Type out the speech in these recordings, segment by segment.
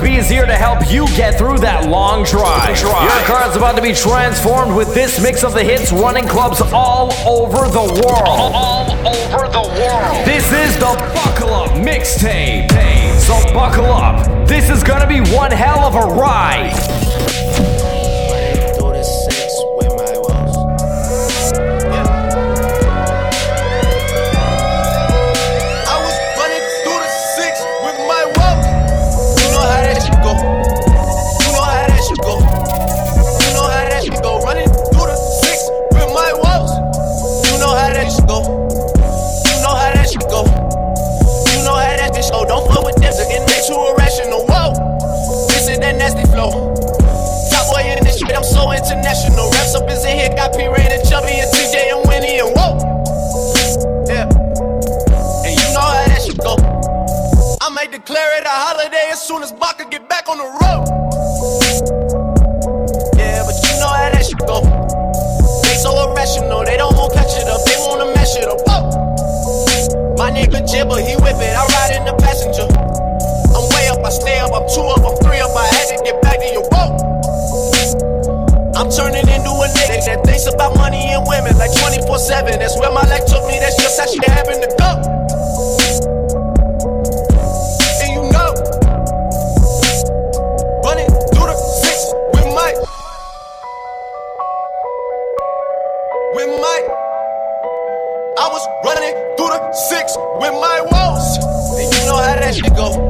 OSB is here to help you get through that long drive. Your car is about to be transformed with this mix of the hits running clubs all over the world. All over the world. This is the Buckle Up Mixtape. So buckle up. This is gonna be one hell of a ride. so international. Reps up is in here, got P Reign and Chubby and TJ and Winnie and whoa. Yeah. And you know how that should go. I may declare it a holiday as soon as Baka get back on the road. Yeah, but you know how that should go. They so irrational, they don't want to catch it up, they wanna mess it up. Whoa. My nigga Jibber, he whip it, I ride in the passenger. I'm way up, I stay up, I'm two up, I'm three up, I had to get back to your boat. I'm turning into a nigga that thinks about money and women like 24 7. That's where my life took me, that's just how shit happened to go. And you know, running through the six with Mike. With Mike. I was running through the six with my walls. And you know how that shit go.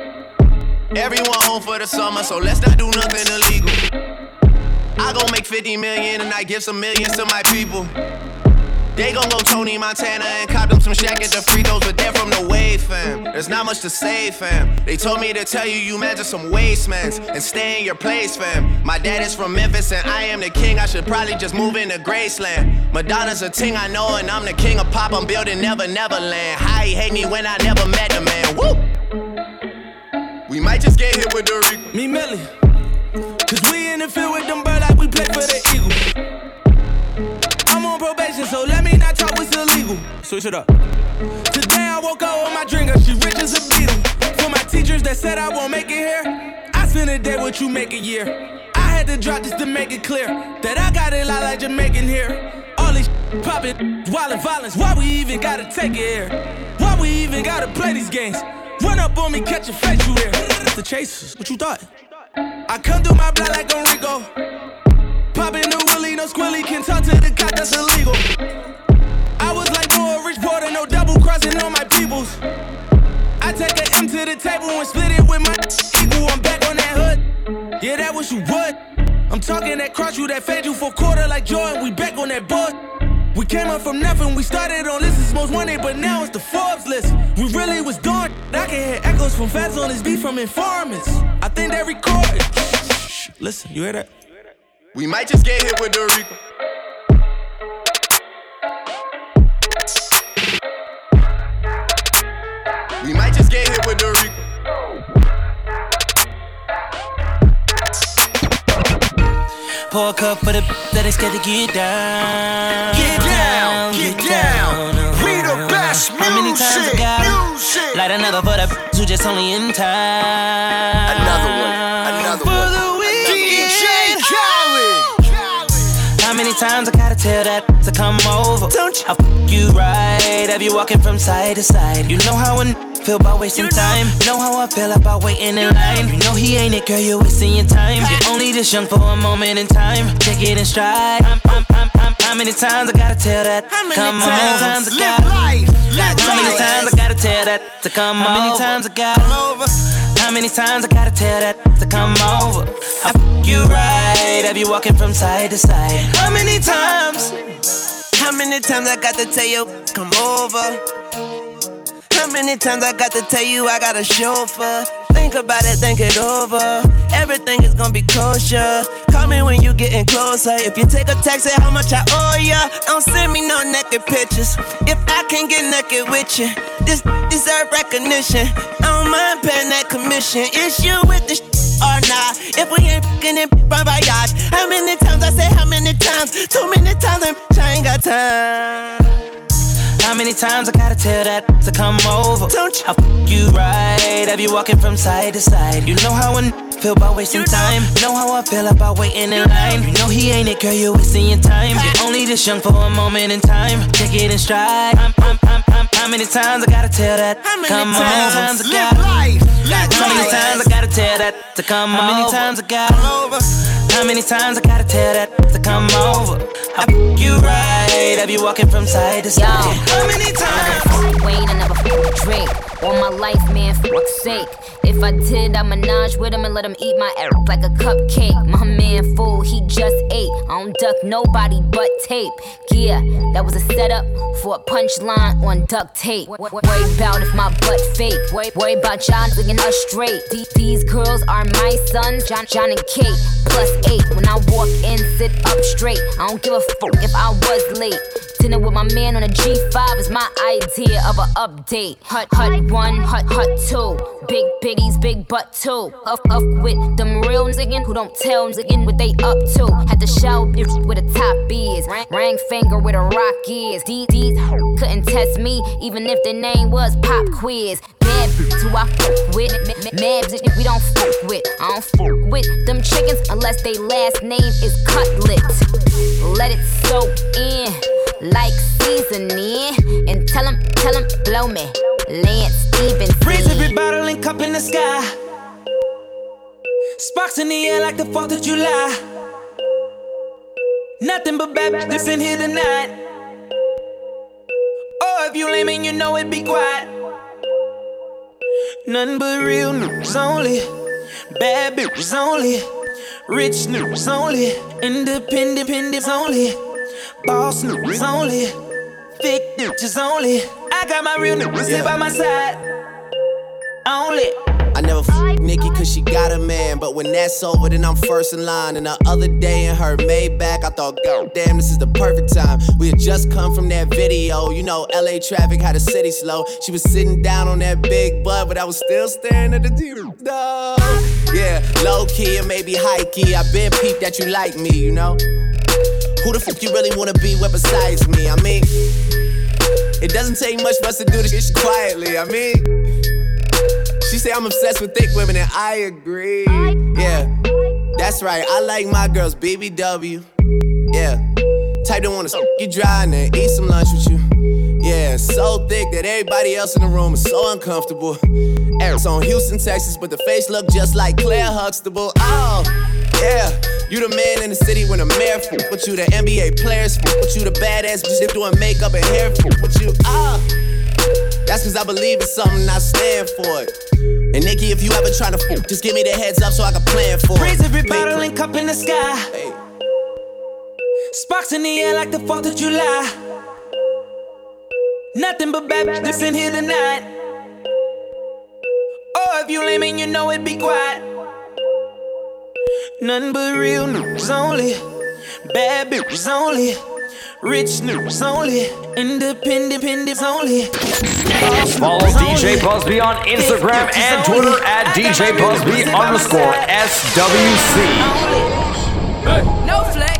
Mm-hmm. Everyone home for the summer, so let's not do nothing illegal. I gon' make 50 million and I give some millions to my people. They gon' go Tony Montana and cop them some Shaq at the free throws, but they're from the wave, fam. There's not much to say, fam. They told me to tell you you measure some wastemans and stay in your place, fam. My dad is from Memphis and I am the king. I should probably just move into Graceland. Madonna's a ting I know, and I'm the king of pop. I'm building Never Neverland. How he hate me when I never met the man. Woo! We might just get hit with the Rico. Meek Milly. Cause we in the field with them bird like we play for the Eagles I'm on probation, so let me not talk what's illegal. Switch it up. Today I woke up with my drinker, she rich as a beetle. For my teachers that said I won't make it here, I spend a day what you make a year. I had to drop this to make it clear that I got it lot like Jamaican here. All these poppin', violent violence, why we even gotta take it here? Why we even gotta play these games? Run up on me, catch a face, you there. The chasers, what you thought? I come through my block like Enrico. Popping the willy, no squilly, can talk to the cop, that's illegal. I was like more rich porter, no double crossing on my peoples. I take an M to the table and split it with my equal. I'm back on that hood. Yeah, that was you would. I'm talking that cross you, that fed you for quarter like Jordan. We back on that board. We came up from nothing, we started on this is most wanted, but now it's the Forbes hear from feds on this beat from informants. I think they recorded. Listen, you hear that? We might just get hit with the Rico. We might just get hit with the Rico. Pour a cup for the that is scared to get down. Get down, get, get down. Down. We the best music. How many times I got music. Light another for the who just only in time. Another one, another for one. The DJ Khaled. How many times I gotta tell that to come over? Don't you? I'll f you right. Have you walking from side to side? You know how a feel about wasting time. Know how I feel about waiting in line. You know he ain't it, girl, you're wasting your time. You're only this young for a moment in time. Take it in stride. I'm, I'm, I'm, I'm, how many times I gotta tell that? Come how many times I gotta. How many times I gotta tell that to come How many times I gotta. How many times I gotta tell that to come over? I f you right, have you walking from side to side? How many times? How many times I got to tell you, come over? How many times I got to tell you I got a chauffeur? Think about it, think it over. Everything is gonna be kosher. Call me when you getting closer. If you take a text, say how much I owe ya. Don't send me no naked pictures. If I can't get naked with you, this deserve recognition. I don't mind paying that commission. It's you with the sh- or not. If we ain't fucking it, run by voyage. How many times I say how many times? Too many times, and I ain't got time. How many times I gotta tell that to come over? Don't you? I f you right, have you walking from side to side. You know how I feel about wasting time. You know how I feel about waiting in line. You know he ain't it, girl, you're wasting your time. You're only this young for a moment in time. Take it in stride. I'm, I'm, I'm, I'm, how many times I gotta tell that? How many come times? on, times I gotta. life. Live How many life. times I gotta tell that to come How many over? times I gotta. over. How many times I gotta tell that to come over? I f you right, have you walking from side to side? How many times? Wayne, I never fuck Drake. All my life, man, fuck's sake. If I did, I menage with him and let him eat my ass like a cupcake. My man, fool, he just ate. I don't duck nobody but tape. Yeah, that was a setup for a punchline on duct tape. Worry about if my butt fake. Worry, about y'all looking us straight. These girls are my sons, John, John and Kate. Plus eight. When I walk in, sit up straight. I don't give a fuck if I was late. Dinner with my man on a G5 is my idea of a update. Hut, hut one, hut, hut two. Big biggies, big butt two. Up, up with them real niggas who don't tell niggas what they up to. Had to show bitch where the top is. Ring, finger where the rock is. These couldn't test me even if the name was Pop Quiz. Mad who I fuck with. M- m- Mad bitch we don't fuck with. I don't fuck with them chickens unless they last name is Cutlet. Let it soak in like seasoning. And tell him, tell him, blow me. Lance Stephenson. Freeze every bottle and cup in the sky. Sparks in the air like the 4th of July. Nothing but bad bitches in here tonight. Oh, if you lame and you know it, be quiet. Nothing but real news only. Bad bitches only. Rich news only. Independent independents only. Boss news only. Thick bitches only. I got my real niggas here by my side. Only. I never f Nikki cause she got a man, but when that's over, then I'm first in line. And the other day in her Maybach, I thought, God damn, this is the perfect time. We had just come from that video, you know, LA traffic had the city slow. She was sitting down on that big butt, but I was still staring at the TV. No. Yeah, low key and maybe high key. I been peeped that you like me, you know. Who the fuck you really wanna be with besides me? I mean, it doesn't take much for us to do this shit quietly. I mean. She say I'm obsessed with thick women, and I agree. Yeah, that's right. I like my girls BBW. Yeah, type that wanna suck you dry and then eat some lunch with you. Yeah, so thick that everybody else in the room is so uncomfortable. Eric's on Houston, Texas, but the face look just like Claire Huxtable. Oh, yeah. You the man in the city when the mayor fuck with you, the NBA players fuck with you, the badass bitch doing makeup and hair fuck with you. Ah. That's cause I believe in something, I stand for it. And Nikki, if you ever tryna fool, just give me the heads up so I can plan for it. every Make- bottle and cup in the sky. Hey. Sparks in the air like the 4th of July. Nothing but bad bitches in here tonight. Oh, if you lame and you know it, be quiet. Nothing but real news only. Bad bitches only. Rich news only. Independent independents only. Follow DJ only. Busby on Instagram and. Twitter at I DJ my Busby niggas by my underscore. SWC. No flex,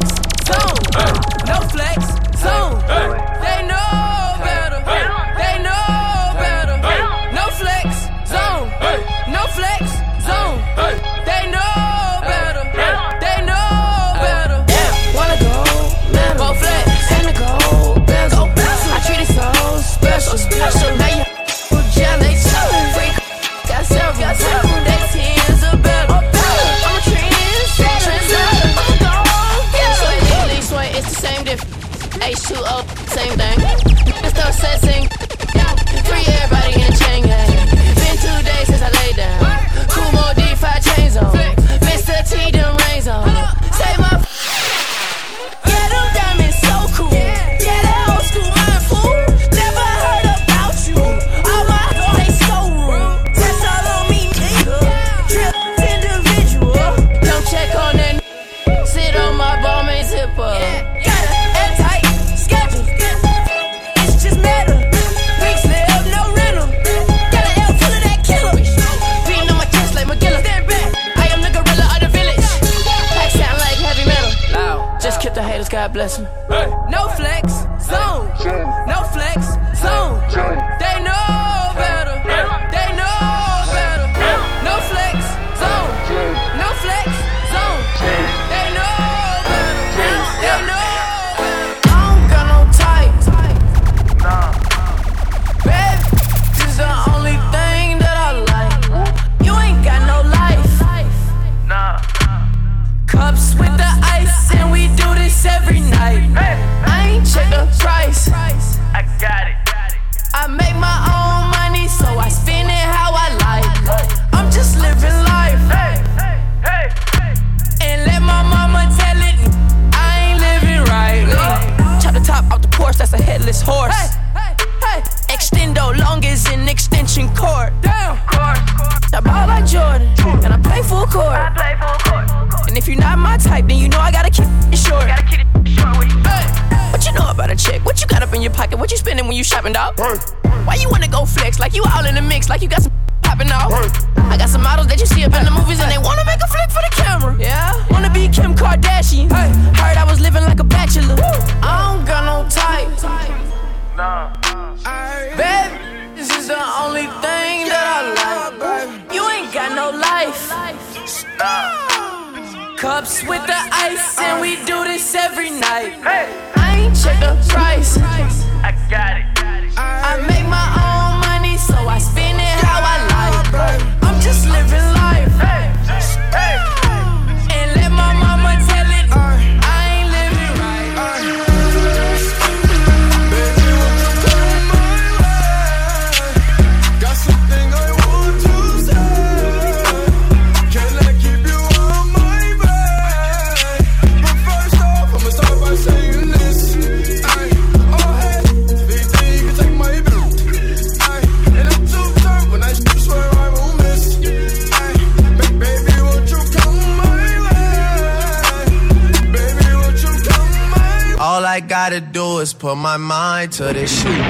put my mind to this shit.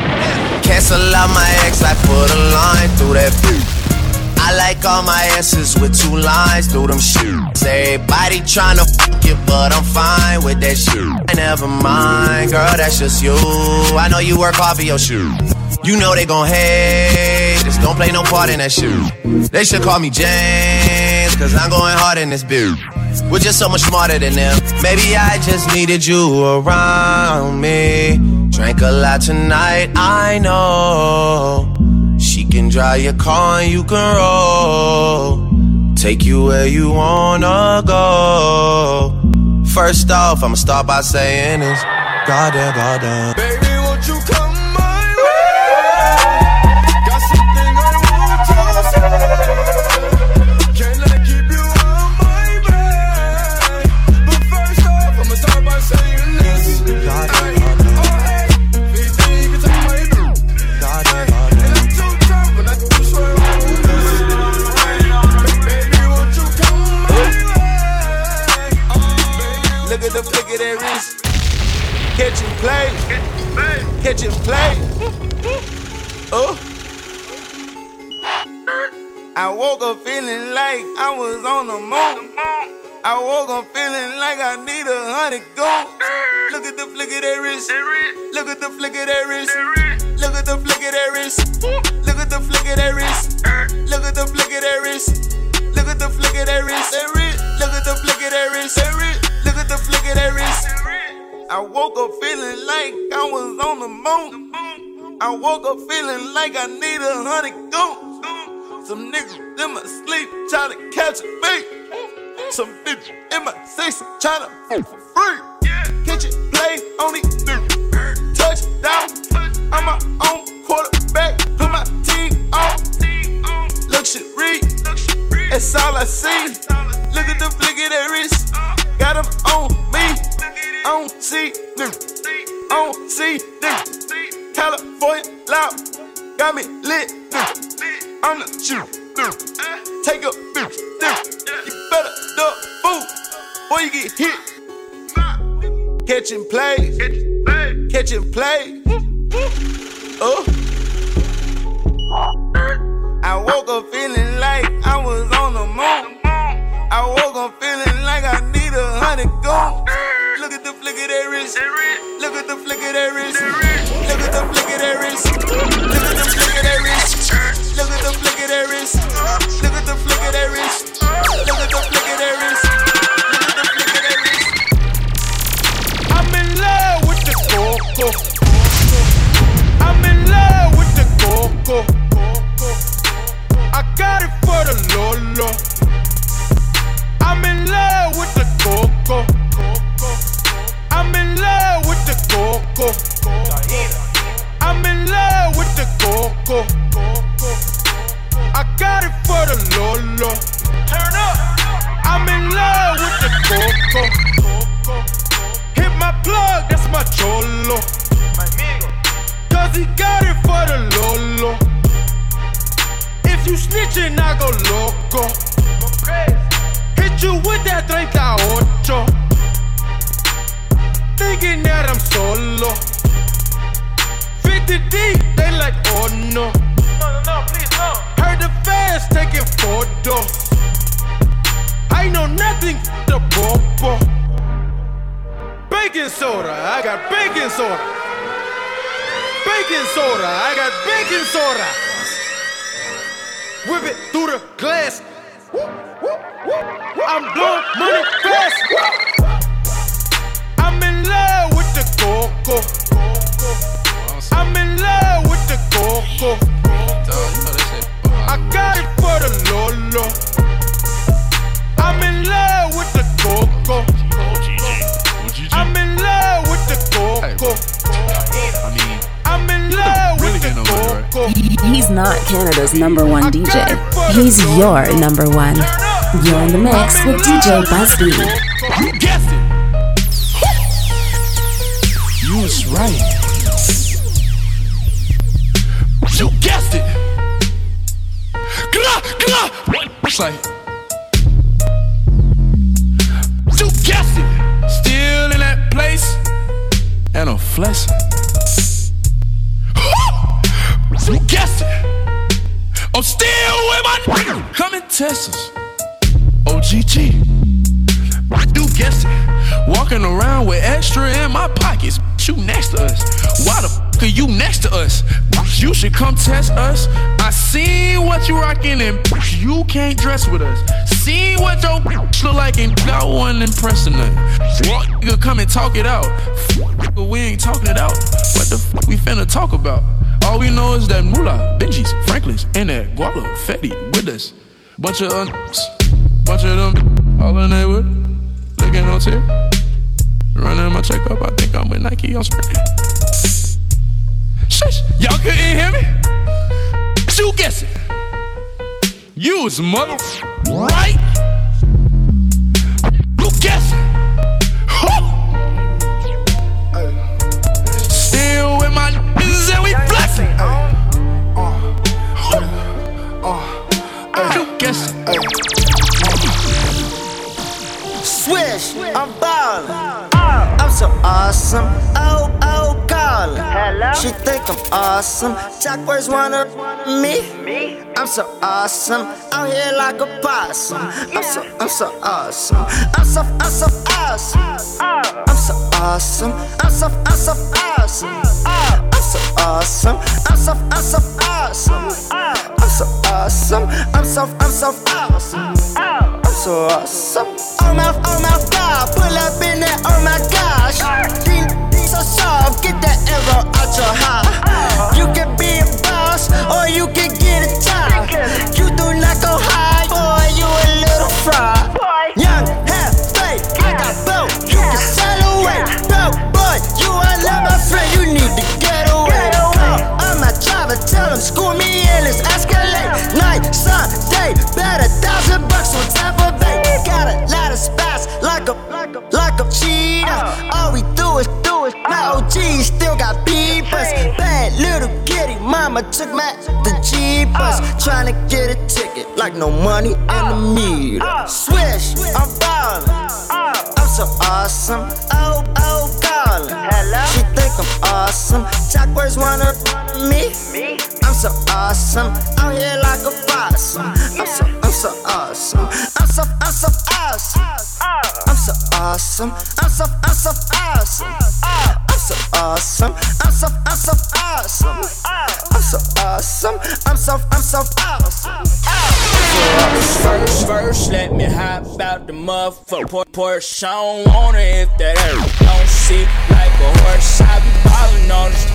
Cancel out my ex, I put a line through that boot. I like all my asses with two lines through them shoots. Everybody tryna fuck it, but I'm fine with that shit. Never mind, girl, that's just you. I know you work hard for your shoe. You know they gon' hate, just don't play no part in that shit. They should call me James, cause I'm going hard in this bitch. We're just so much smarter than them. Maybe I just needed you around around me. Drank a lot tonight, I know. She can drive your car and you can roll. Take you where you wanna go. First off, I'ma start by saying this. Goddamn, goddamn. feeling like I need a hundred goons. Some niggas in my sleep trying to catch a beat. Some bitch in my six trying to for free. And play. Your number one. You're in the mix with DJ Busby. You guessed it. You was right. You guessed it. Glah, glah. It's like. You guessed it. Still in that place. And a flexing. You guessed it. With. Come and test us. OGG. You guessed it. Walking around with extra in my pockets. You next to us. Why the f are you next to us? You should come test us. I seen what you rockin' and you can't dress with us. See what your look like and got one impressing us. What nigga come and talk it out? We ain't talking it out. What the f we finna talk about? All we know is that Moolah, Benji's, Franklin's, and that Guala, Fetty with us. Bunch of uns, bunch of them, all in there with, looking on tip. Running my checkup, I think I'm with Nike on screen. Shush, y'all couldn't hear me? You guess it. You was mother right? Swish, I'm ballin'. I'm so awesome. Oh, oh, callin'. Hello? She think I'm awesome. Chakras wanna me? Me? I'm so awesome. Out here like a possum. I'm so, I'm so awesome. I'm so, I'm so awesome. Oh. I'm so awesome. I'm so, I'm so awesome. Oh. So awesome. I'm so, I'm so awesome. I'm so awesome. I'm so, I'm so awesome. I'm so awesome. Oh my, oh my God, pull up in there. Oh my gosh, Dean, so soft. Get that arrow out your heart. You can be a boss or you mama took my the jeepers. Tryna get a ticket like no money in the meter. Swish, I'm ballin'. I'm so awesome. Oh, oh, callin'. Hello. She think I'm awesome. Chakras wanna me. I'm so awesome. Out here like a possum. I'm so, I'm so awesome. I'm so, I'm so awesome. Oh, oh. I'm so awesome. I'm so, I'm so awesome. Oh, So awesome. I'm so, I'm so awesome. I'm so awesome. I'm so, I'm so awesome. First, first, let me hop out the motherfucker Porsche. I don't want it if that hurt. Don't see like a horse. I be ballin' on the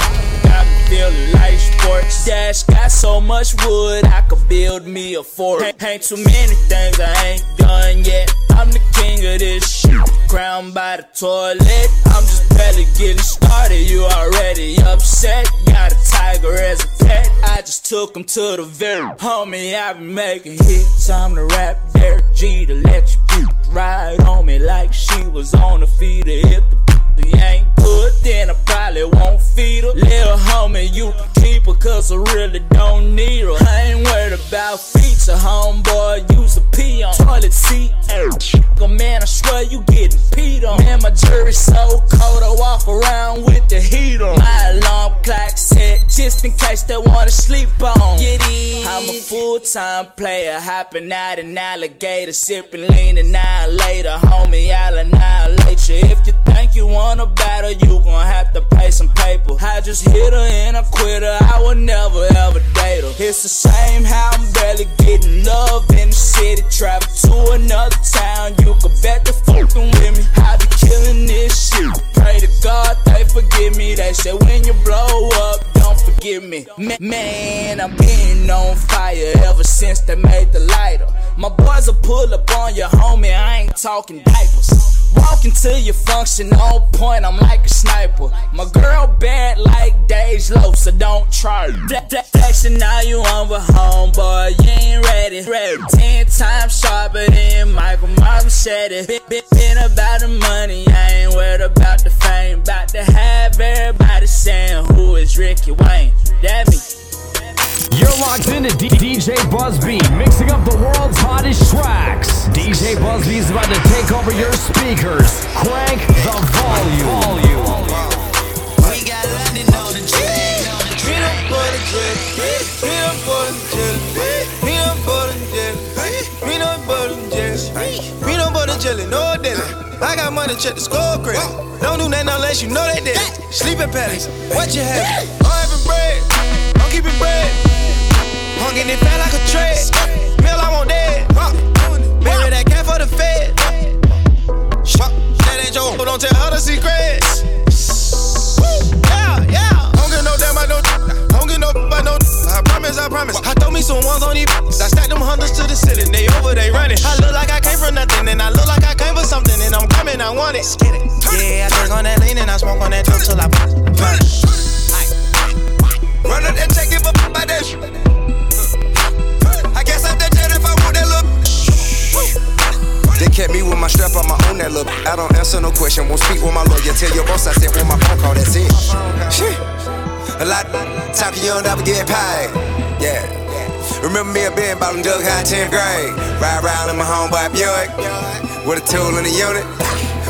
feeling like sports. Dash got so much wood, I could build me a fort. Ain't, ain't too many things I ain't done yet. I'm the king of this shit. Crowned by the toilet. I'm just barely getting started. You already upset. Got a tiger as a pet. I just took him to the very homie. I been making hits. I'm the rap Derek G to let you. Ride on me like she was on the feeder. If the you ain't good, then I probably won't feed her. Little homie, you can keep her, cause I really don't need her. I ain't worried about feature, homeboy, use a pee on toilet seat. Go man, I swear you getting peed on. Man, my jury's so cold, I walk around with the heat on. My alarm clock set, just in case they wanna sleep on. Get. I'm a full time player, hopping out an alligator, sipping lean and later. Homie, I'll annihilate you. If you think you wanna battle, you gon' have to pay some paper. I just hit her and I quit her, I would never ever date her. It's the same how I'm barely getting love in the city. Travel to another town, you can bet the fucking with me. I be killing this shit. Pray to God they forgive me. They say when you blow up, don't forgive me. Ma- Man, I'm been on fire ever since they made the lighter. My boys will pull up on your homie, I ain't talking diapers. Walking to your function on point, I'm like a sniper. My girl bad like Dage Low, so don't try. Flexing now you on with homeboy, you ain't ready. ready. Ten times sharper than Michael Martin said it. Been, been, been about the money, I ain't worried about the fame. About to have everybody saying who is Ricky Wayne. That me. You're locked into D- DJ Busby, mixing up the world's hottest tracks. DJ is about to take over your speakers. Crank the volume. volume. We got on the. Peanut butter jelly, no deli. I got money, check the score credit. Don't do nothing unless you know they did. Sleeping palace, what you have? I'm having bread. I'm keeping bread. Hunging it fat like a tread. Meal I want dead. Marry that cat for the fed. That ain't your don't tell her the secrets. Don't get no, I know. I promise, I promise. I throw me some ones on these. I stack them hundreds to the ceiling. They over, they running. I look like I came from nothing, and I look like I came for something, and I'm coming, I want it. Yeah, I drink on that lean and I smoke on that dope till I burn. Run up that check, give a f- by that shit. I guess I'm that jet if I want that look. They kept me with my strap on my own that look. I don't answer no question, won't speak with my lawyer. Tell your boss I sent with my phone call, that's it. Shit. A lot talking, you don't ever get paid. Yeah. Remember me a about them Doug High 10th grade. Ride around in my homeboy Buick with a tool in the unit.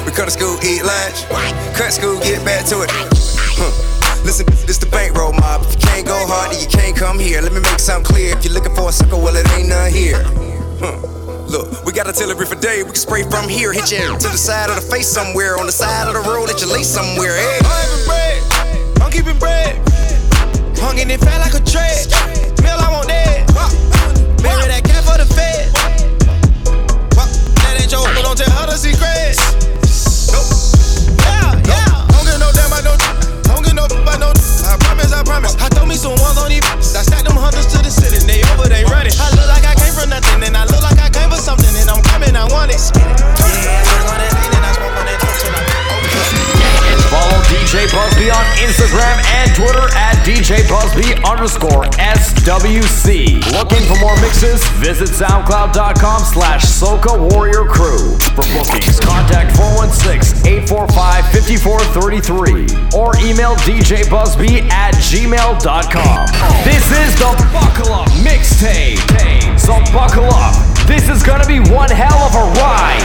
We come to school, eat lunch. Cut school, get back to it. Listen, this the bankroll mob. If you can't go hard, then you can't come here. Let me make something clear. If you're looking for a sucker, well, it ain't none here. Look, we got artillery for day. We can spray from here, hit you to the side of the face somewhere, on the side of the road, let you lay somewhere. Eh? Hey. I'm bread. I'm keeping bread. Hunging it fat like a tread. Meal I want dead. Marry that cat for the fed. That ain't your but don't tell her the secrets. Nope. Yeah, yeah. Don't get no damn, I don't. Don't get no, I don't. I promise, I promise. I throw me some ones on these. I stack them hundreds to the ceiling. They over, they running. I look like I came from nothing, and I look like I came for something, and I'm coming, I want it. Yeah, I on that Follow DJ Busby on Instagram and Twitter at DJ Busby underscore SWC. Looking for more mixes? Visit soundcloud.com slash Soca Warrior Crew. For bookings, contact 416-845-5433 or email DJ at gmail.com. This is the Buckle Up Mixtape. So buckle up. This is gonna be one hell of a ride.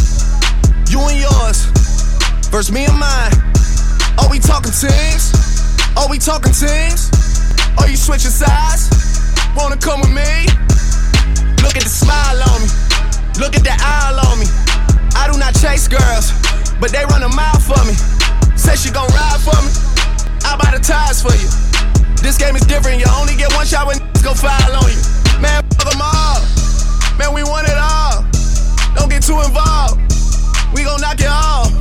You and yours, versus me and mine. Are we talking teams? Are we talking teams? Are you switching sides? Wanna come with me? Look at the smile on me. Look at the eye on me. I do not chase girls, but they run a mile for me. Say she gon' ride for me. I buy the tires for you. This game is different. You only get one shot when go file on you. Man, fuck them all. Man, we want it all. Don't get too involved. We gon' knock it off.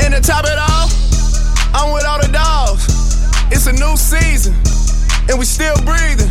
And to top it off, I'm with all the dogs. It's a new season, and we still breathing.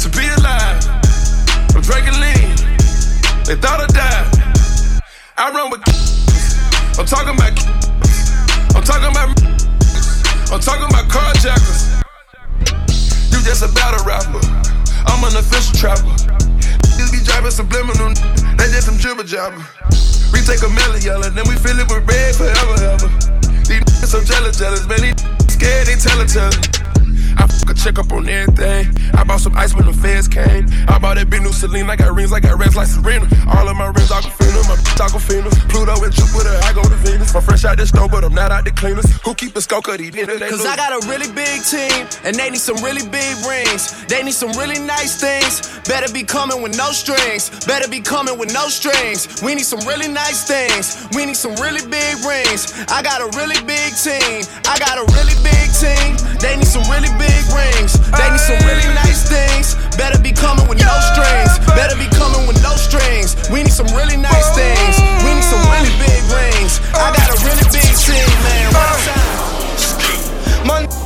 to be alive. I'm drinking lean. They thought I died. I run with. I'm talking about. I'm talking about. I'm talking about carjackers. You just a battle rapper. I'm an official trapper. Niggas be driving subliminal. They just some jibber jabber. We take a Mello Yello, then we fill it with red forever, ever. These so jealous, jealous, man. These scared, they tell it, tell it. I fuck a check up on everything. I bought some ice when the feds came. I bought that big new Celine. I got rings, I got rings like Serena. All of my rings, Aquafina, my bitch Aquafina. Pluto and Jupiter, I go to Venus. I'm fresh out the but I'm not out the cleaners. Who keep a? He did it. Cause I got a really big team, and they need some really big rings. They need some really nice things. Better be coming with no strings. Better be coming with no strings. We need some really nice things. We need some really big rings. I got a really big team. I got a really big team. They need some really big rings. They need some really nice things. Better be coming with no strings. Better be coming with no strings. We need some really nice things. We need some really big rings. I got a really big team, man. One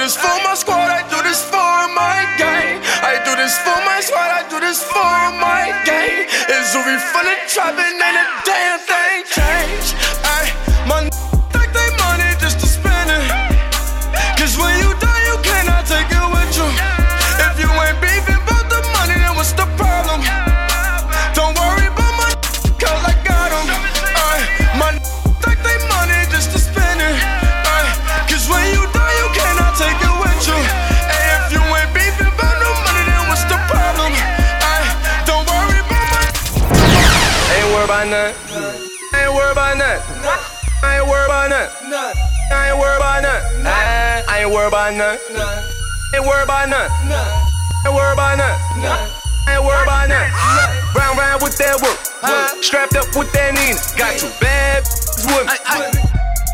this for my squad, I do this for my gang. I do this for my squad, I do this for my gang. It's Uri from the trap and ain't a damn thing changed. I ain't worried about nothing. I ain't worried about nothing. I ain't worried about nothing. I ain't worried about nothing. I ain't worried about nothing. I ain't worried about nothing. Ain't worried about nothing. Ain't worried about nothing. Round round with that work. Strapped up with that Nina. Got two bad with me.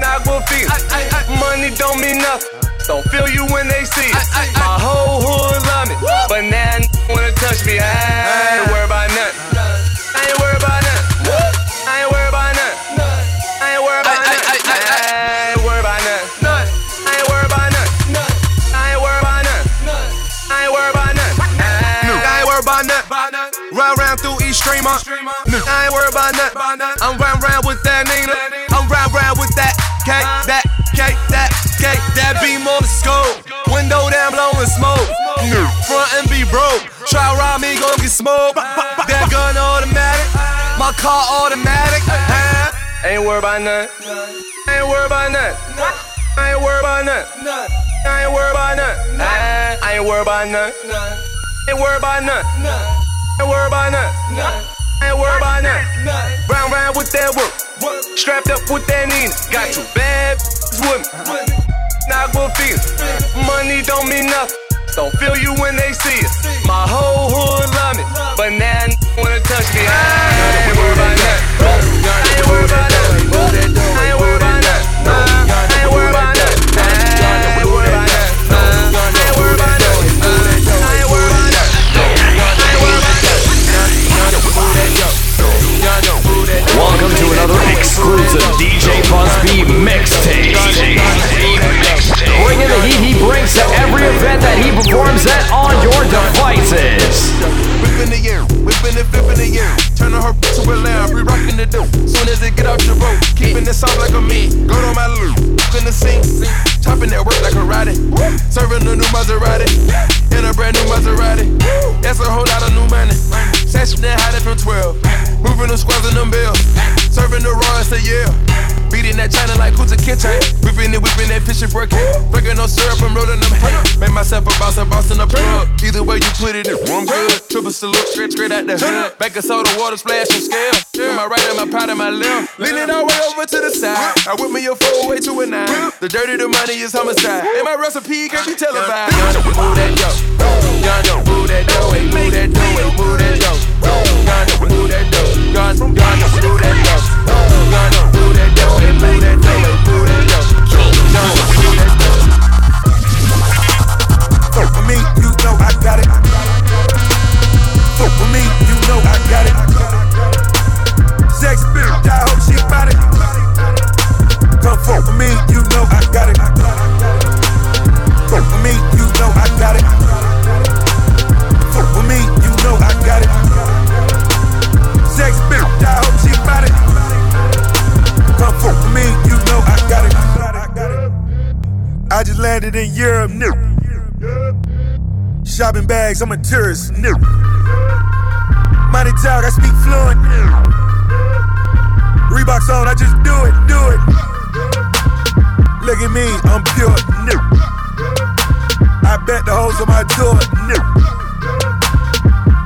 Not gonna feel Money don't mean nothing. Don't feel you when they see it. My whole hood love me, but now wanna touch me. I ain't worried about nothing. Beam on the scope. Window down, blowing smoke. Front and be broke. Try rob me, gon' get smoked. That gun automatic, my car automatic. Ain't worried about nothing. Ain't worried about nothing. I ain't worried about nothing. I ain't worried about nothing. I ain't worried about nothing. Ain't worried about nothing. Ain't worried about nothing. Ain't worried about nothing. Round round with that work. Strapped up with that Nina. Got two bad with me. Not Money don't mean nothing. Don't feel you when they see it. My whole hood love me, but now n- wanna touch me. I ain't worried about about Welcome to another exclusive DJ a me. Go to my loop, in the sink, chopping that work like a riding. Serving a new Maserati, in a brand new Maserati. That's a whole lot of new money. Sashing that hiding from 12, moving the squads in them bills. Serving the Royals a year. Beating that China like Kuta Kitchen. Whipping it, whipping that pitching for a kid. Breaking no syrup, I'm rolling them hay. Make myself a boss, a boss in the plug. Either way you put it, it one good. Triple salute, straight, straight out the hood. Back of soda, water splash from scale. With my right and my powder, my left. Leaning all the way over to the side. I whip me a four way to a nine. The dirty, the money is homicide. And my recipe can't be televised. Move that yo. Move that dough. Move that dough. Move that dough. Move that dough gun, gun, do that. Gun, do that dust, and that that. Gun, me, you know I got it. Fuck me, you know I got it. Sex. Come me, you know I got it. For me, you know I got it. I just landed in Europe, new. Shopping bags, I'm a tourist, new. Money talk, I speak fluent. Reeboks on, I just do it, do it. Look at me, I'm pure, new. I bet the hoes on my door, new.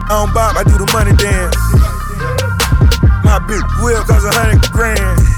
I don't bop, I do the money dance. My bitch will cost a hundred grand.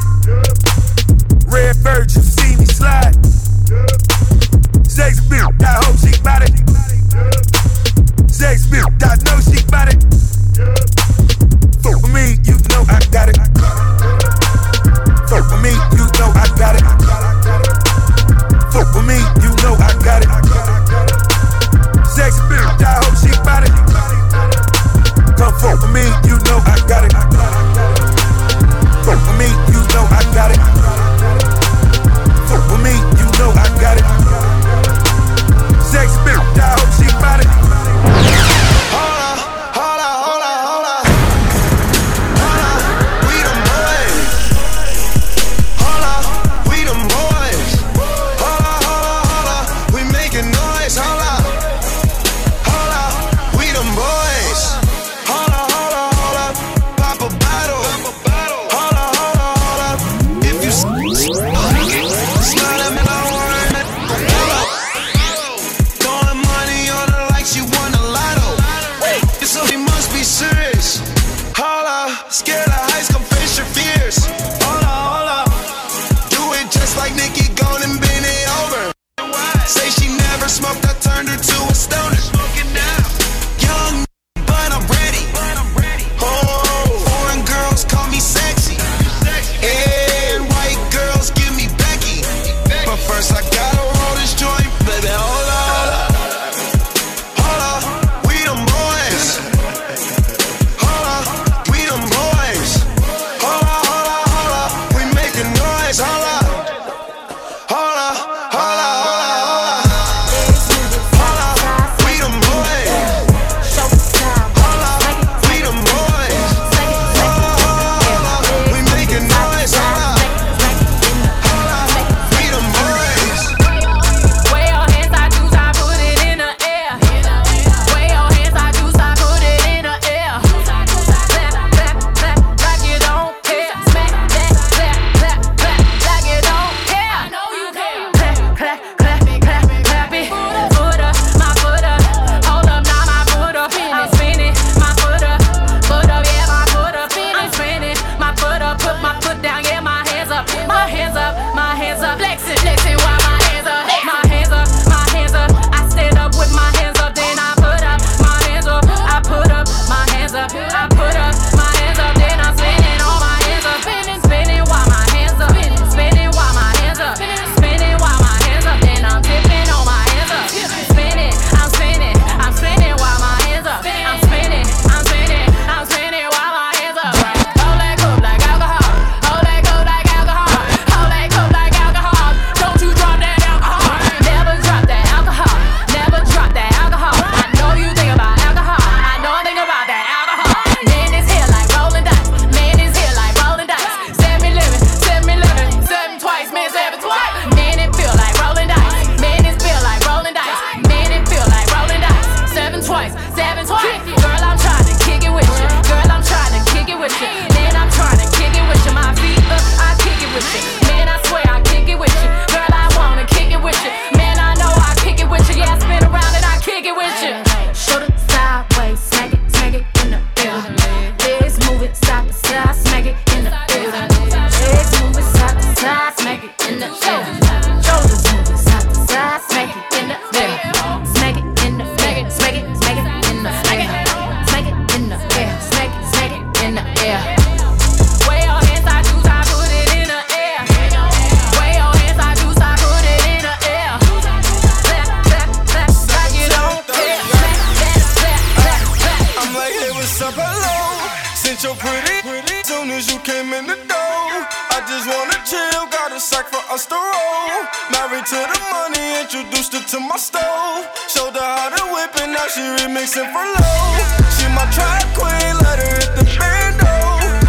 as you came in the door. I just wanna chill, got a sack for us to roll. Married to the money, introduced her to my stove. Showed her how to whip and now she remixing for low. She my track queen, let her hit the bando.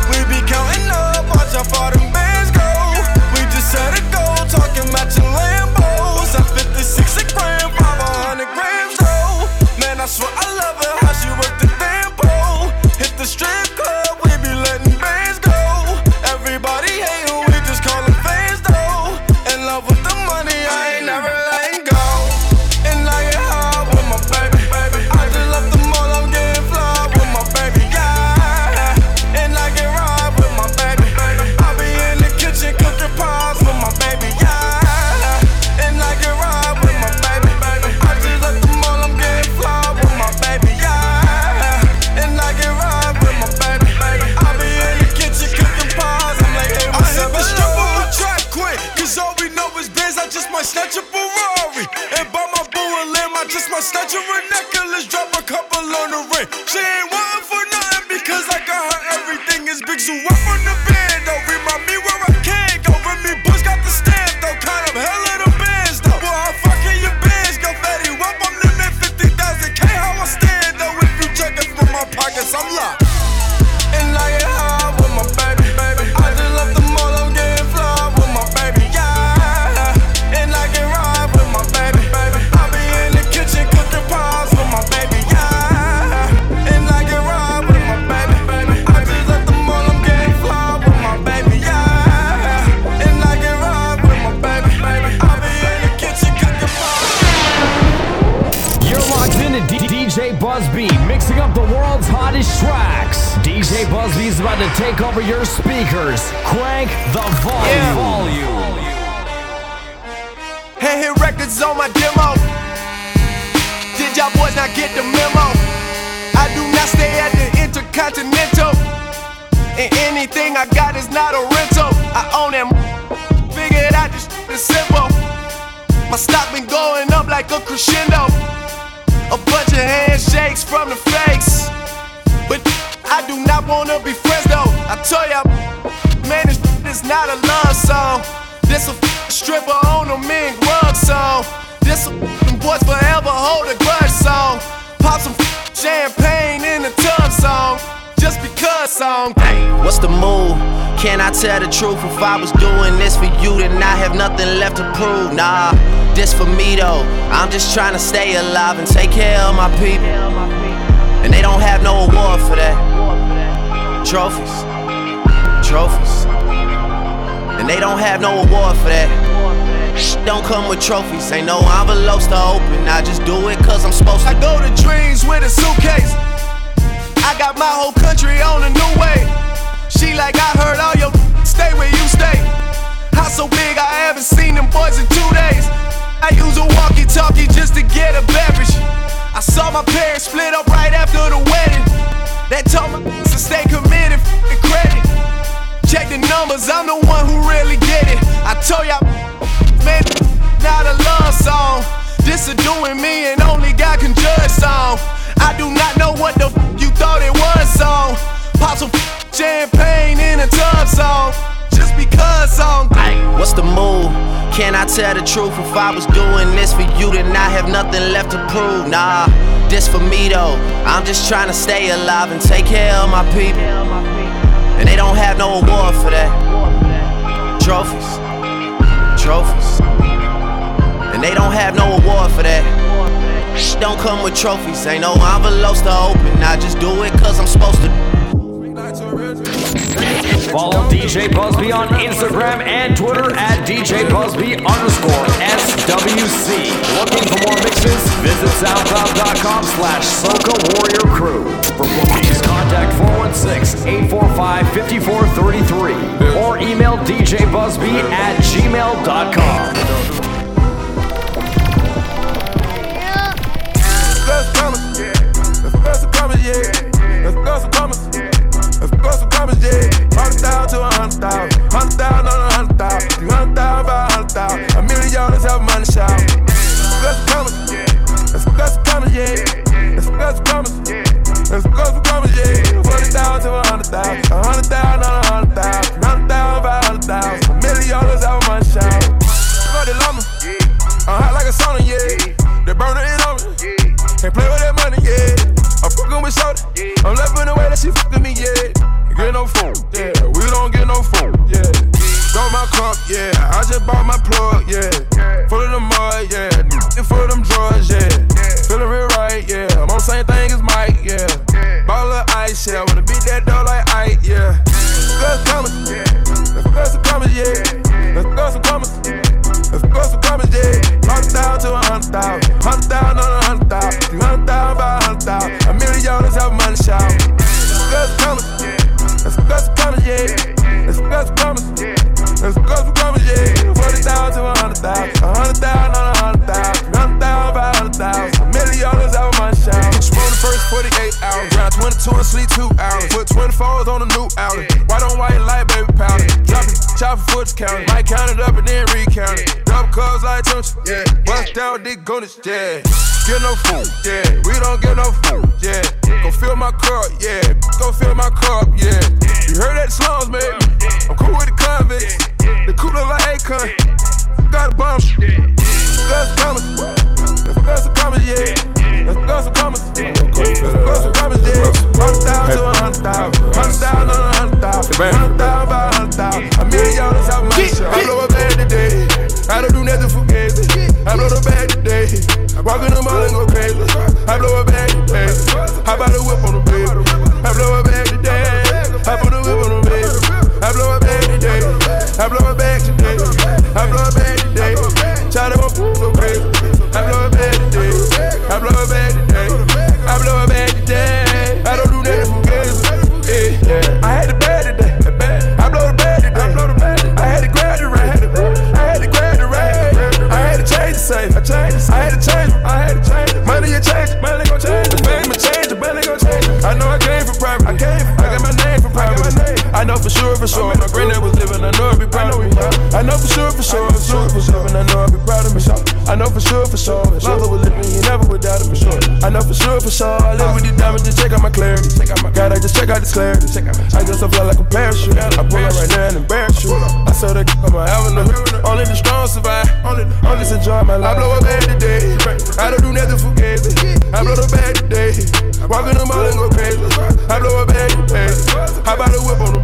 We be counting up, watch how far the about to take over your speakers. Crank the volume. Yeah. volume. Hey, hit records on my demo. Did y'all boys not get the memo? I do not stay at the Intercontinental. And anything I got is not a rental. I own them. Figured out this shit is simple. My stock been going up like a crescendo. A bunch of handshakes from the fakes. But I do not wanna be friends though. I tell ya, man, this is not a love song. This a stripper on a mink rug song. This a them boys forever hold a grudge song. Pop some champagne in the tub song. Just because song. Hey, what's the move? Can I tell the truth? If I was doing this for you, then I have nothing left to prove. Nah, this for me though. I'm just trying to stay alive and take care of my people. And they don't have no award for that. Trophies, trophies. And they don't have no award for that. Don't come with trophies, ain't no envelopes to open. I just do it cause I'm supposed to. I go to dreams with a suitcase. I got my whole country on a new way. She like, I heard all your stay where you stay. House so big, I haven't seen them boys in two days. I use a walkie talkie just to get a beverage. I saw my parents split up right after the wedding. That told me to stay committed, credit. Check the numbers, I'm the one who really get it. I told y'all, man, not a love song. This a doing me and only God can judge song. I do not know what the f- you thought it was song. Pop some f- champagne in a tub song. Just because song. What's the move? Can I tell the truth? If I was doing this for you, then I have nothing left to prove. Nah, this for me though. I'm just trying to stay alive and take care of my people. And they don't have no award for that. Trophies, trophies. And they don't have no award for that. Don't come with trophies, ain't no envelopes to open. I just do it cause I'm supposed to. Follow DJ Busby on Instagram and Twitter at DJ Busby underscore SWC. Looking for more mixes? Visit SoundCloud.com slash Soca Warrior Crew. For bookings, contact 416-845-5433 or email DJ Busby at gmail.com. Let's commas, yeah. Let's commas, yeah. Let's go commas. Let's go some commas, yeah. Hundred thousand to a hundred thousand. Hundred thousand on a hundred thousand. Two hundred thousand by a hundred thousand. A million dollars have money commas, yeah. Let's go some commas, yeah. Some commas. Let's go some commas, yeah. Forty thousand to a hundred thousand. A hundred thousand on a yeah. We don't get no yeah. My cup, yeah. I just bought my plug, yeah. Full of the mud, yeah. Full of them drugs, yeah. Feeling real right, yeah. I'm on same thing as Mike, yeah. Of ice, yeah. Wanna beat that like Ike, yeah. Let's come, yeah. Let's go some yeah. Let's go some some yeah. Hundred thousand to a hundred thousand. Hundred thousand on a hundred thousand. Hundred thousand by a hundred thousand. A million dollars have money shout. Let's yeah. Let's go Drop it, chop it, foot count it. Might count it up and then recount it. Double cuz like Tunch, yeah. Bust down, goodness, yeah. Get no food, yeah. We don't get no food, yeah. Go fill my cup, yeah. Go fill my cup, yeah. You heard that slums, baby. I'm cool with the convicts. The cool look like Akon. Got a bomb. Let's come. Let's go some commas, yeah. Let's go some commas. Let's go some commas, yeah. Hundred thousand to a hundred thousand. Hundred thousand on a hundred thousand. Hundred thousand by a hundred thousand. A million dollars out my show. I blow a bag today. I don't do nothing for crazy. I blow the bag today. Walk in the mall and go crazy. I blow a bag today. How about a whip on the baby? I blow a bag today. I put a whip on the baby. I blow a bag today. I blow a bag sure for sure. My granddad was living, I know I'd be proud of me. I know for sure for sure. for sure was living, I know I'd be proud of me. I know for sure for sure. If Lava was living, you never would doubt him. Sure. I know for sure for sure. I live with the diamonds, just check out my clarity. God, I just check out this clarity. I just I fly like a parachute. I pull up right there and embarrass you. I saw that on my avenue. Only the strong survive. I'm just enjoying my life. I blow a bag today. I don't do nothing for games. I blow the bag today. Walking the mall and go crazy. I blow a bag today. How about a whip on the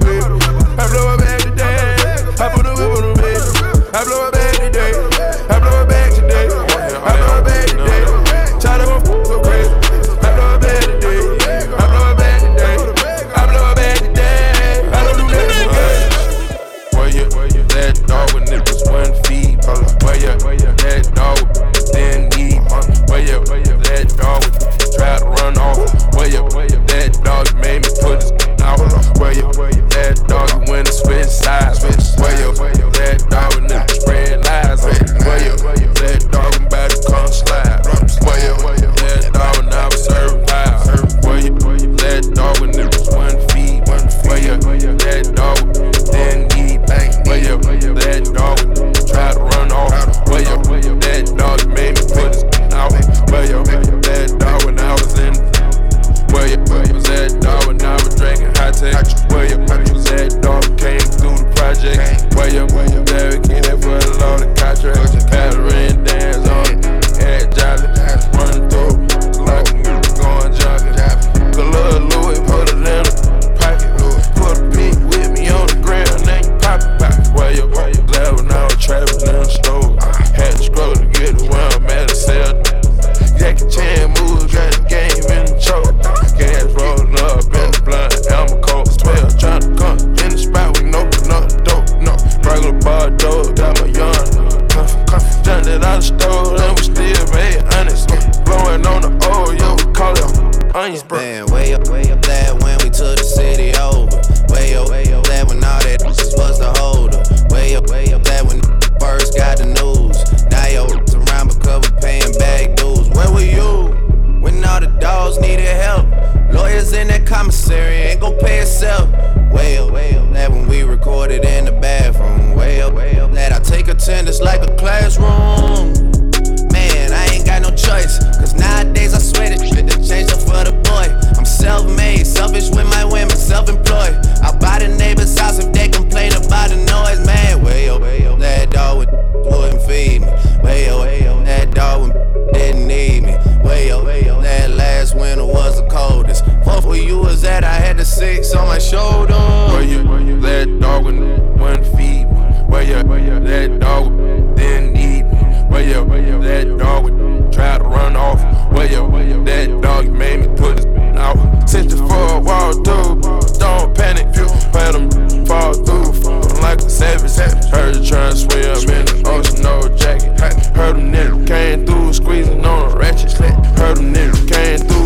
that commissary ain't gon' pay itself. Up, that when we recorded in the bathroom. Up, that I take attendance like a classroom. Man, I ain't got no choice. Cause nowadays I swear this shit done changed up for the boy. I'm self made, selfish with my women, self employed. I'll buy the neighbor's house if they complain about the noise. Man, up, that dog would, wouldn't feed me. Was at, I had the six on my shoulder. Where you, where you, that dog when one feet. Where you, where you, that dog didn't eat. Where you, where you, that dog try to run off. Where you, where you, that dog made me put his out. You for a walk through, don't panic. Let him fall through, I'm like a savage. Heard you trying to swim in the ocean, no jacket. Heard them niggas came through, squeezing on a ratchet. Heard them niggas came through,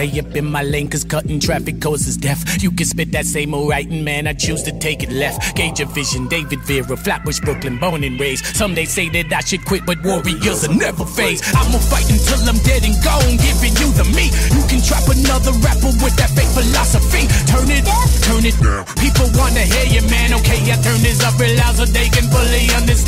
stay up in my lane cause cutting traffic causes death. You can spit that same old writing, man. I choose to take it left. Gauge your vision, David Vera, Flatbush, Brooklyn, born and raised. Some they say that I should quit, but warriors are never phased. I'ma fight until I'm dead and gone, giving you the meat. You can trap another rapper with that fake philosophy. Turn it, turn it down. People wanna hear you, man. Okay, I turn this up real loud so they can fully understand.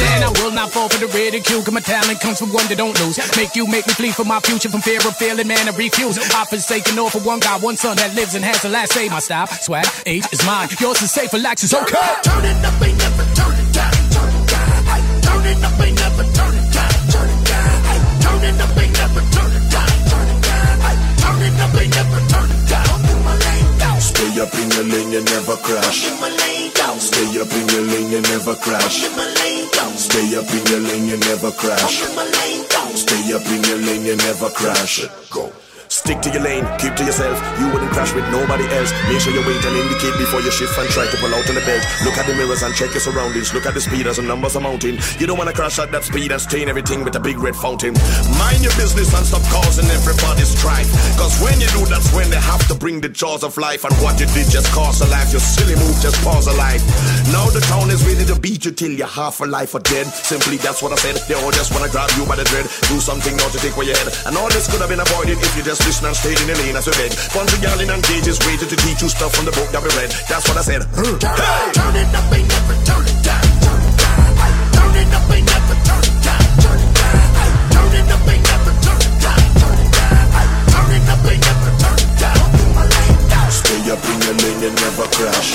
I will not fall for the ridicule, cause my talent comes from one that don't lose. Make you make me flee for my future from fear of failing, man. I refuse. I forsaken all for one God, one son that lives and has the last say. My style, swag, age is mine. Yours is safe, relax, it's okay. Turn it up, ain't never turn it down. Turn it down. Ay, Turn it up, ain't never turn it down. Turn it down. Ay, Turn it up, ain't never turn it down. Turn it down. Ay, Turn it up, ain't never turn it down. In my lane, down. Stay up in your lane, you never crash. In my lane, down. Stay up in your lane, you never crash. In my lane, down. Stay up in your lane, you never crash. In my lane, down. Stay up in your lane, you never crash. Go. Stick to your lane, keep to yourself. You wouldn't crash with nobody else. Make sure you wait and indicate before you shift and try to pull out on the belt. Look at the mirrors and check your surroundings. Look at the speed as the numbers are mounting. You don't wanna crash at that speed and stain everything with a big red fountain. Mind your business and stop causing everybody's strife. Cause when you do, that's when they have to bring the jaws of life. And what you did just cost a life. Your silly move just pause a life. Now the town is ready to beat you till you're half alive or dead. Simply that's what I said. They all just wanna grab you by the dread. Do something now to take away your head. And all this could have been avoided if you just and stayed in the lane as you beg. Bunch of yelling and cages waited to teach you stuff from the book that we read. That's what I said. Hey! Turn it up, ain't never turn it down. Turn it up, ain't never turn it down. Turn it down. Turn it up, ain't never turn it down. Turn it down. Turn it up, ain't never turn it down. Stay up in your lane and never crash.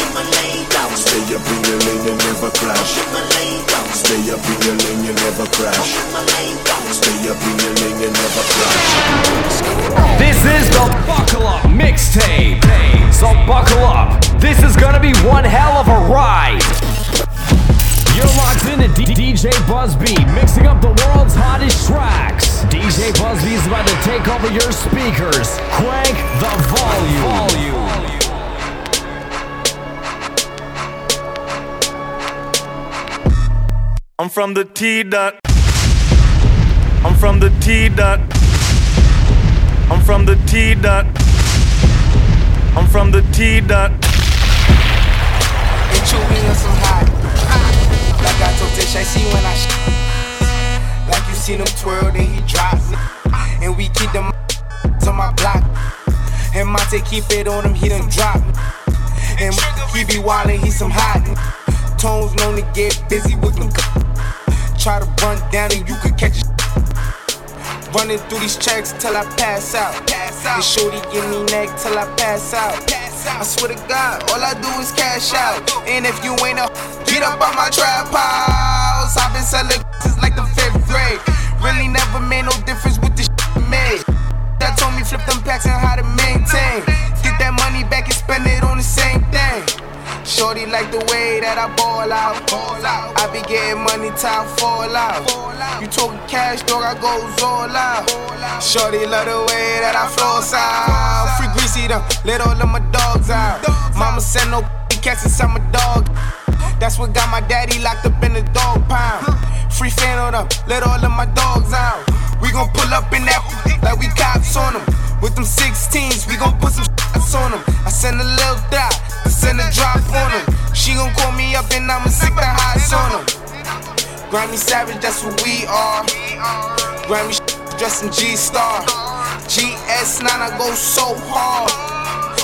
Stay up in your lane and never crash. Stay up in your lane and never crash. Stay up in your lane and never. This is the Buckle Up Mixtape. So buckle up. This is gonna be one hell of a ride. You're locked into D- DJ Buzzby, mixing up the world's hottest tracks. DJ Buzzby is about to take over your speakers. Crank the volume. I'm from the T dot. I'm from the T dot. I'm from the T dot. I'm from the T dot. And chewing on some hot. Like I told Tish, I see when I sh- Like you seen him twirl, then he drop. And we keep them to my block. And Monte keep it on him, he done drop. And he be wildin', he some hot. Tones known to get busy with them. Try to run down and you could catch a Running through these checks till I pass out. Pass And shorty give me neck till I pass out. I swear to God, all I do is cash out. And if you ain't a get up on my trap house, I've been selling since like the fifth grade. Really never made no difference with the shit made. That told me flip them packs and how to maintain. Get that money back and spend it on the same thing. Shorty like the way that I ball out. I be getting money till I fall out. You talking cash, dog, I goes all out. Shorty love the way that I floss out. Free greasy them, let all of my dogs out. Mama send no cats inside my dog. That's what got my daddy locked up in the dog pound. Free fan on them, let all of my dogs out. We gon' pull up in that like we cops on them. With them 16s, we gon' put some shots on them. I send a little dot, I send a drop on them. She gon' call me up and I'ma sick the highs on them. Grammy Savage, that's what we are. Grammy dressed in G Star. GS9, I go so hard.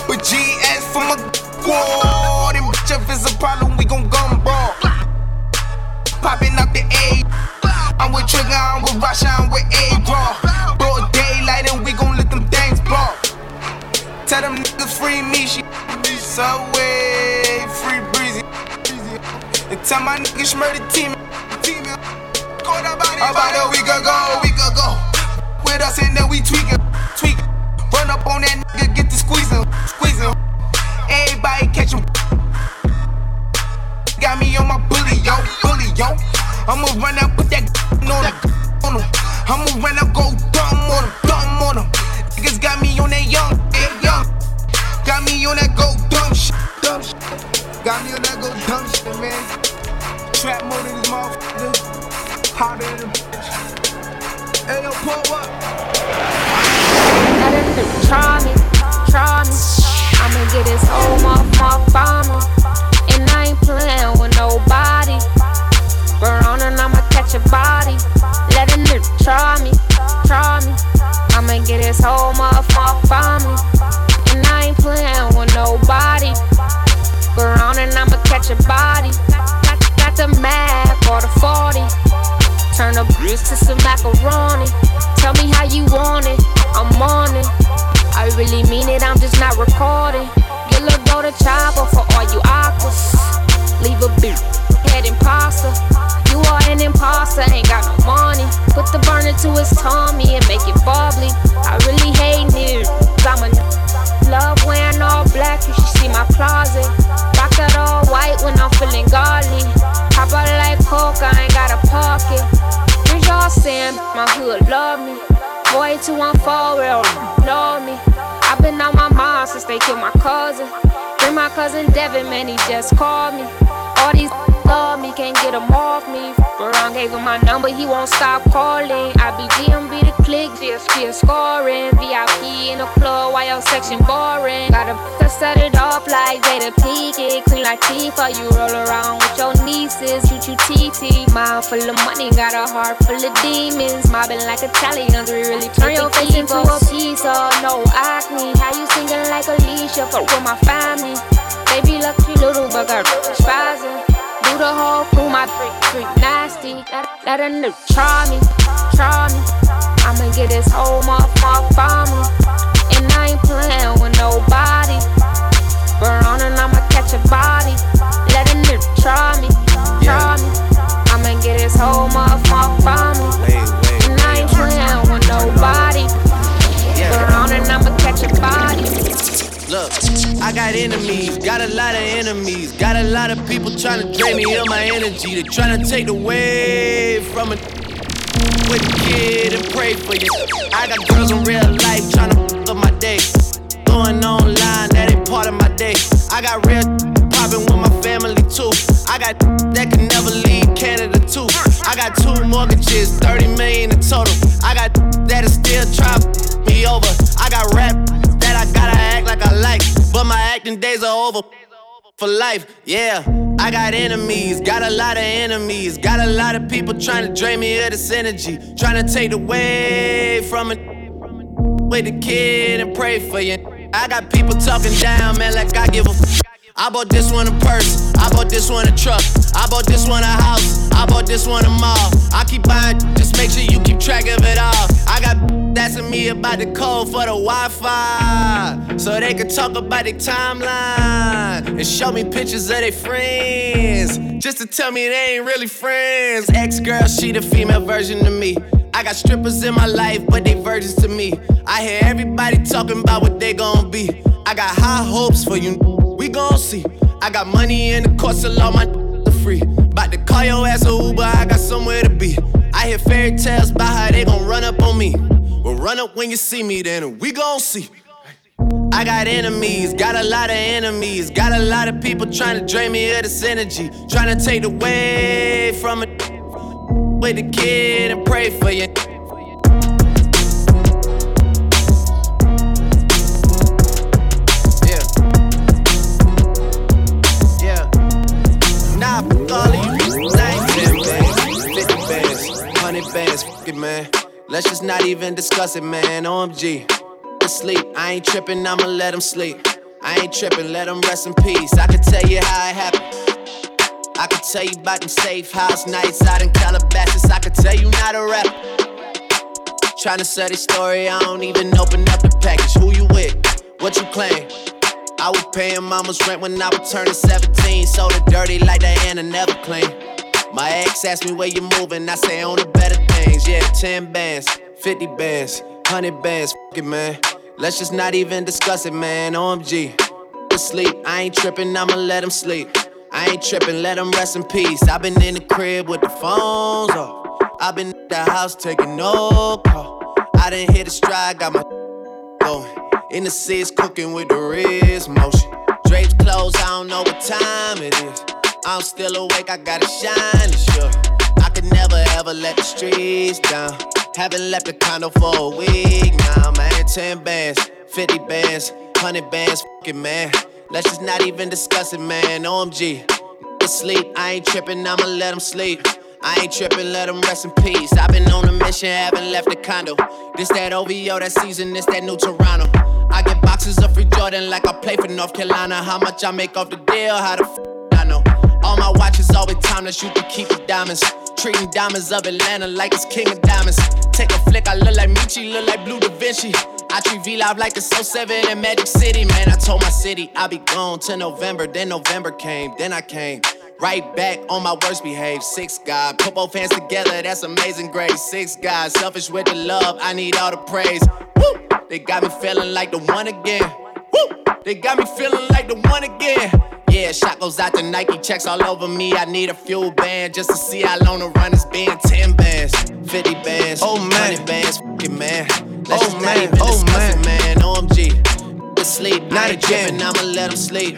But GS for my squad. And bitch, if it's a problem, we gon' gun brawl. Popping up the A. I'm with Trigger, I'm with Rasha, I'm with A Raw. Broad daylight, and we gon' let them things blow. Tell them niggas free me, she be subway, free breezy. And tell my niggas murder team. team. About a week ago, week ago. With us and then we tweaking, tweaking. Run up on that nigga, get the squeezing, squeezing. Everybody catch him. Got me on my bully, yo, bully, yo. I'ma run out, put that on him. I'ma run out, go dumb on him, dumb on him. Niggas got me on that young, yeah, young. Got me on that go dumb shit, dumb shit. Got me on that go dumb shit, man. Trap mode in this motherfucker. Hotter than a bitch. Hey, yo, pull up. Try me, try me. I'ma get this whole on him. And I ain't playing with nobody. Burn on and I'ma catch a body. Let him do, try me, try me. I'ma get his whole mouth on me. And I ain't playing with nobody. Burn on and I'ma catch a body. Got, got the Mac or the 40. Turn the grits to some macaroni. Tell me how you want it, I'm on it. I really mean it, I'm just not recording. Get a go to chopper for all you aquas leave a beat. Head imposter, you are an imposter, ain't got no money. Put the burner to his tummy and make it bubbly. I really hate it, I'm a love wearing all black, you should see my closet. Rock that all white when I'm feeling godly. Pop out like coke, I ain't got a pocket. Here's y'all saying, my hood love me. Boy, 214, real love me. I've been on my mind since they killed my cousin. Devin, man, he just called me. All these love me, can't get him off me. Baron gave him my number, he won't stop calling. I be GMB the click, GSP scoring. VIP in the club, while your section boring. Gotta set it off like Jada Pinkett. Queen Latifah, you roll around with your nieces. You TT, mind full of money, got a heart full of demons. Mobbing like Italians, we really turn your face into a pizza. No acne, how you singing like Alicia? Fuck with my family. Baby, lucky little but got spazzing. Do the whole crew, my freak, freak nasty. Let, let a nigga try me, try me. I'ma get this whole motherfucker for me. And I ain't playing with nobody. Burn on and I'ma catch a body. Let a nigga try me, try me. I'ma get this whole motherfucker for me. And I ain't playing with nobody. Burn on and I'ma catch a body. Look, I got enemies, got a lot of enemies, got a lot of people trying to drain me of my energy. They trying to take away from it. With kid and pray for you. I got girls in real life trying to up my day. Going online, that ain't part of my day. I got real popping with my family too. I got that can never leave Canada too. I got two mortgages, 30 million in total. I got that is still try me over. I got rap Gotta act like I like, but my acting days are over for life. Yeah, I got enemies, got a lot of enemies, got a lot of people trying to drain me of this energy, trying to take away from it. With the kid and pray for you. I got people talking down, man, like I give a. F- I bought this one a purse, I bought this one a truck, I bought this one a house, I bought this one a mall. I keep buying, just make sure you keep track of it all. I got asking me about the code for the Wi-Fi, so they can talk about their timeline and show me pictures of their friends, just to tell me they ain't really friends. Ex-girl, she the female version of me. I got strippers in my life, but they virgins to me. I hear everybody talking about what they gon' be. I got high hopes for you, we gon' see. I got money in the course of all my free. About to call your ass a Uber, I got somewhere to be. I hear fairy tales about how they gon' run up on me. Well, run up when you see me, then we gon' see. I got enemies, got a lot of enemies, got a lot of people trying to drain me of this energy, trying to take away from it. With the kid and pray for you. Bands, fuck it, man. Let's just not even discuss it, man. OMG. Sleep, I ain't tripping, I'ma let him sleep. I ain't tripping, let him rest in peace. I can tell you how it happened. I can tell you about them safe house nights out in Calabasas. I can tell you not a rap. Trying to sell this story, I don't even open up the package. Who you with? What you claim? I was paying mama's rent when I was turning 17. Sold it dirty like Diana, never clean. My ex asked me where you moving, I say on the better things. Yeah, 10 bands, 50 bands, 100 bands, fuck it, man. Let's just not even discuss it, man. OMG. Sleep, I ain't tripping, I'ma let him sleep. I ain't tripping, let him rest in peace. i been in the crib with the phones off. i been at the house taking no call. I didn't hit a stride, got my going. In the seats cooking with the wrist motion. Drapes closed, I don't know what time it is. I'm still awake, I gotta shine sure. Never ever let the streets down. Haven't left the condo for a week now, man. 10 bands, 50 bands, 100 bands, fucking man. Let's just not even discuss it, man. OMG. Sleep, I ain't tripping, I'ma let them sleep. I ain't tripping, let them rest in peace. I've been on a mission, haven't left the condo. This that OVO, that season, this that new Toronto. I get boxes of free Jordan like I play for North Carolina. How much I make off the deal, how the f I know. All my watches always timeless, you can keep the diamonds. Treating diamonds of Atlanta like it's king of diamonds. Take a flick, I look like Michi, look like Blue Da Vinci. I treat V Live like it's so 7 in Magic City. Man, I told my city I'll be gone till November. Then November came, then I came. Right back on my worst behaved. Six God, put both hands together, that's amazing grace. Six God, selfish with the love, I need all the praise. Woo! They got me feeling like the one again. They got me feeling like the one again. Yeah, shot goes out to Nike, checks all over me. I need a fuel band just to see how long the run has been. 10 bands, 50 bands, oh man, 100 bands, fucking man. Let's oh man, oh man, it, man. OMG. Sleep, not I ain't tripping, I'ma let him sleep.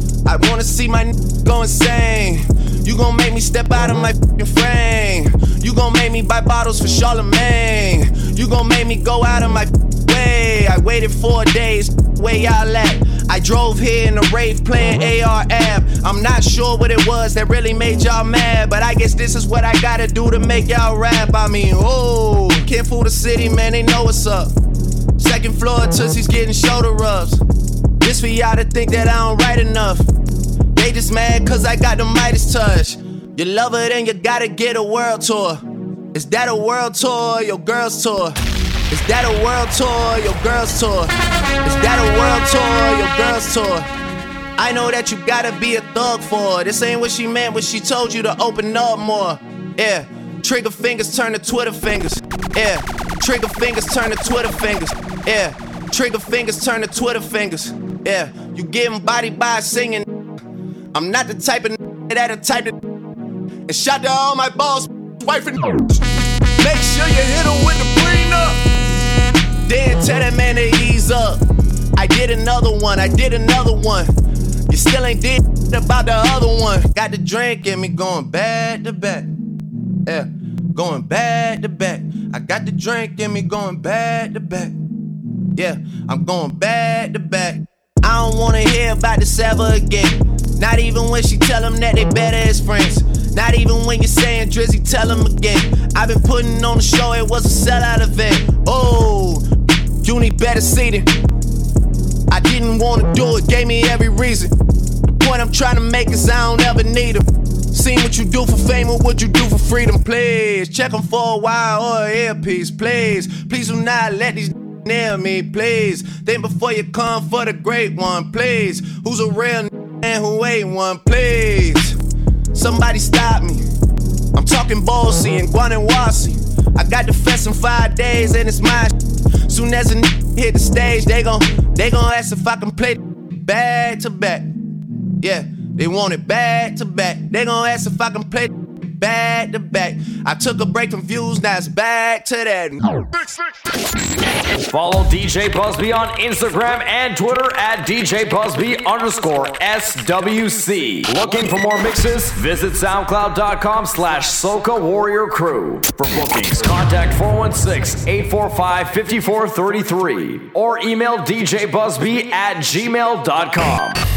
I wanna see my n- go insane. You gon' make me step out of my frame. You gon' make me buy bottles for Charlemagne. You gon' make me go out of my way. I waited four days, where y'all at? I drove here in a Wraith playing AR-AB. I'm not sure what it was that really made y'all mad, but I guess this is what I gotta do to make y'all rap. I mean, oh, can't fool the city, man, they know what's up. Second floor, Tootsie's getting shoulder rubs. This for y'all to think that I don't write enough. They just mad cause I got the Midas touch. You love it and you gotta get a world tour. Is that a world tour or your girl's tour? Is that a world tour your girl's tour? Is that a world tour your girl's tour? I know that you gotta be a thug for her. This ain't what she meant when she told you to open up more. Yeah, trigger fingers turn to Twitter fingers. Yeah, trigger fingers turn to Twitter fingers. Yeah, trigger fingers turn to Twitter fingers. Yeah, you getting body by singing. I'm not the type of that'll type of. And shout to all my boss, wife and. Make sure you hit him with the prenup. Then tell that man to ease up. I did another one, I did another one. You still ain't did about the other one. Got the drink in me going back to back. Yeah, going back to back. I got the drink in me going back to back. Yeah, I'm going back to back. I don't wanna hear about this ever again. Not even when she tell them that they better as friends. Not even when you're saying Drizzy, tell them again. I've been putting on the show, it was a sellout event. Oh, you need better seating. I didn't wanna do it, gave me every reason. The point I'm trying to make is I don't ever need them. Seen what you do for fame or what you do for freedom, please. Check them for a while oh, or an earpiece, please. Please do not let these nail me, please. Think before you come for the great one, please. Who's a real and who ain't one, please. Somebody stop me. I'm talking Bossy and Guanawasi. I got the fest in five days and it's my Soon as a hit the stage, they gon' they gon' ask if I can play back to back. Yeah, they want it back to back. They gon' ask if I can play back to back. I took a break from views, now it's back to that. Follow DJ Busby on Instagram and Twitter at DJ Busby underscore SWC. Looking for more mixes? Visit SoundCloud.com slash Soca Warrior Crew. For bookings, contact 416-845-5433 or email DJ Busby at gmail.com.